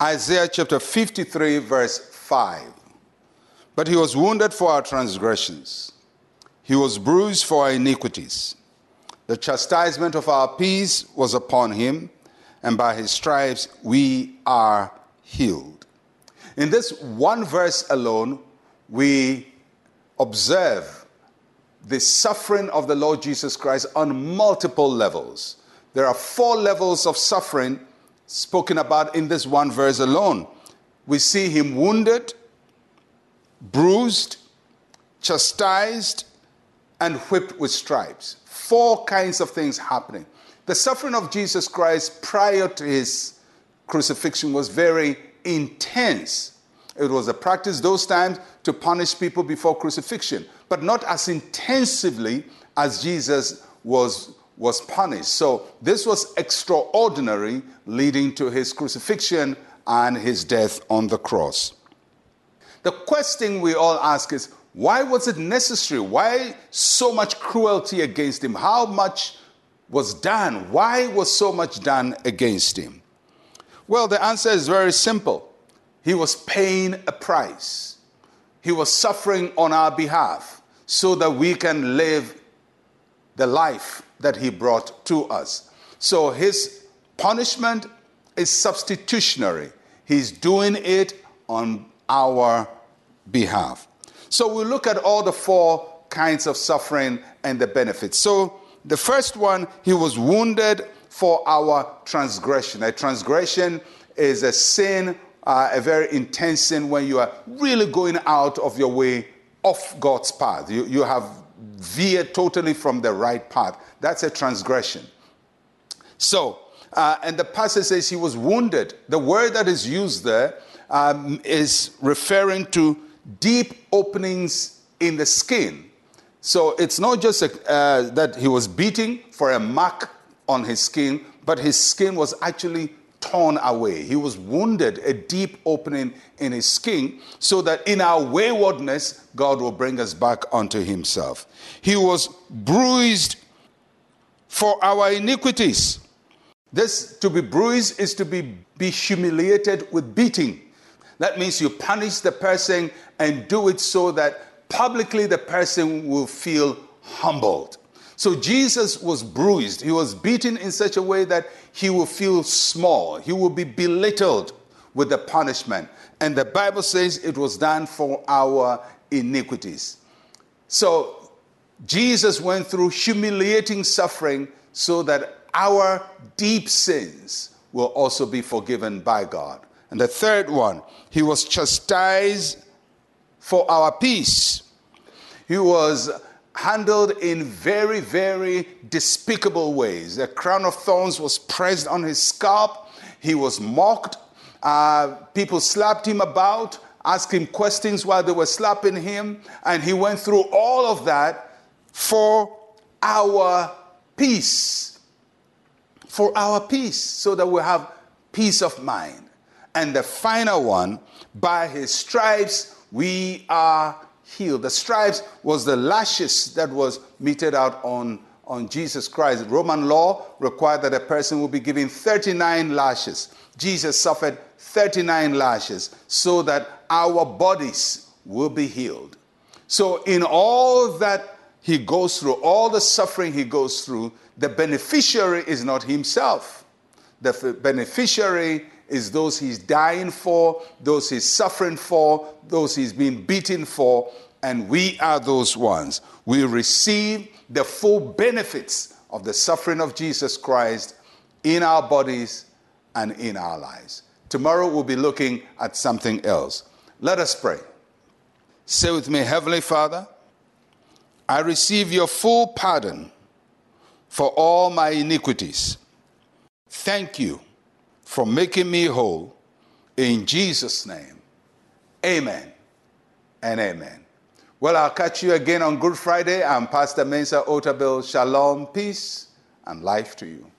Isaiah chapter 53, verse 5. But he was wounded for our transgressions, he was bruised for our iniquities. The chastisement of our peace was upon him, and by his stripes we are healed. In this one verse alone, we observe the suffering of the Lord Jesus Christ on multiple levels. There are four levels of suffering spoken about in this one verse alone. We see him wounded, bruised, chastised, and whipped with stripes. Four kinds of things happening. The suffering of Jesus Christ prior to his crucifixion was very intense. It was a practice those times to punish people before crucifixion, but not as intensively as Jesus was, was punished. So this was extraordinary, leading to his crucifixion and his death on the cross. The question we all ask is why was it necessary? Why so much cruelty against him? How much was done? Why was so much done against him? Well, the answer is very simple. He was paying a price. He was suffering on our behalf so that we can live the life that He brought to us. So His punishment is substitutionary. He's doing it on our behalf. So we look at all the four kinds of suffering and the benefits. So the first one, He was wounded for our transgression. A transgression is a sin uh, a very intense sin when you are really going out of your way off God's path. You, you have veered totally from the right path. That's a transgression. So, uh, and the passage says he was wounded. The word that is used there um, is referring to deep openings in the skin. So it's not just a, uh, that he was beating for a mark on his skin, but his skin was actually torn away. He was wounded, a deep opening in his skin, so that in our waywardness, God will bring us back unto himself. He was bruised for our iniquities. This to be bruised is to be, be humiliated with beating. That means you punish the person and do it so that publicly the person will feel humbled. So Jesus was bruised. He was beaten in such a way that he will feel small. He will be belittled with the punishment. And the Bible says it was done for our iniquities. So Jesus went through humiliating suffering so that our deep sins will also be forgiven by God. And the third one, he was chastised for our peace. He was handled in very, very despicable ways. The crown of thorns was pressed on his scalp. He was mocked. Uh, people slapped him about, asked him questions while they were slapping him. And he went through all of that for our peace. For our peace, so that we have peace of mind. And the final one, by his stripes we are healed. The stripes was the lashes that was meted out on, on Jesus Christ. Roman law required that a person would be given 39 lashes. Jesus suffered 39 lashes so that our bodies will be healed. So, in all that he goes through, all the suffering he goes through, the beneficiary is not himself. The beneficiary is those he's dying for, those he's suffering for, those he's being beaten for, and we are those ones. We receive the full benefits of the suffering of Jesus Christ in our bodies and in our lives. Tomorrow we'll be looking at something else. Let us pray. Say with me, Heavenly Father, I receive your full pardon for all my iniquities. Thank you for making me whole. In Jesus' name, amen and amen. Well, I'll catch you again on Good Friday. I'm Pastor Mensa Otabil. Shalom, peace, and life to you.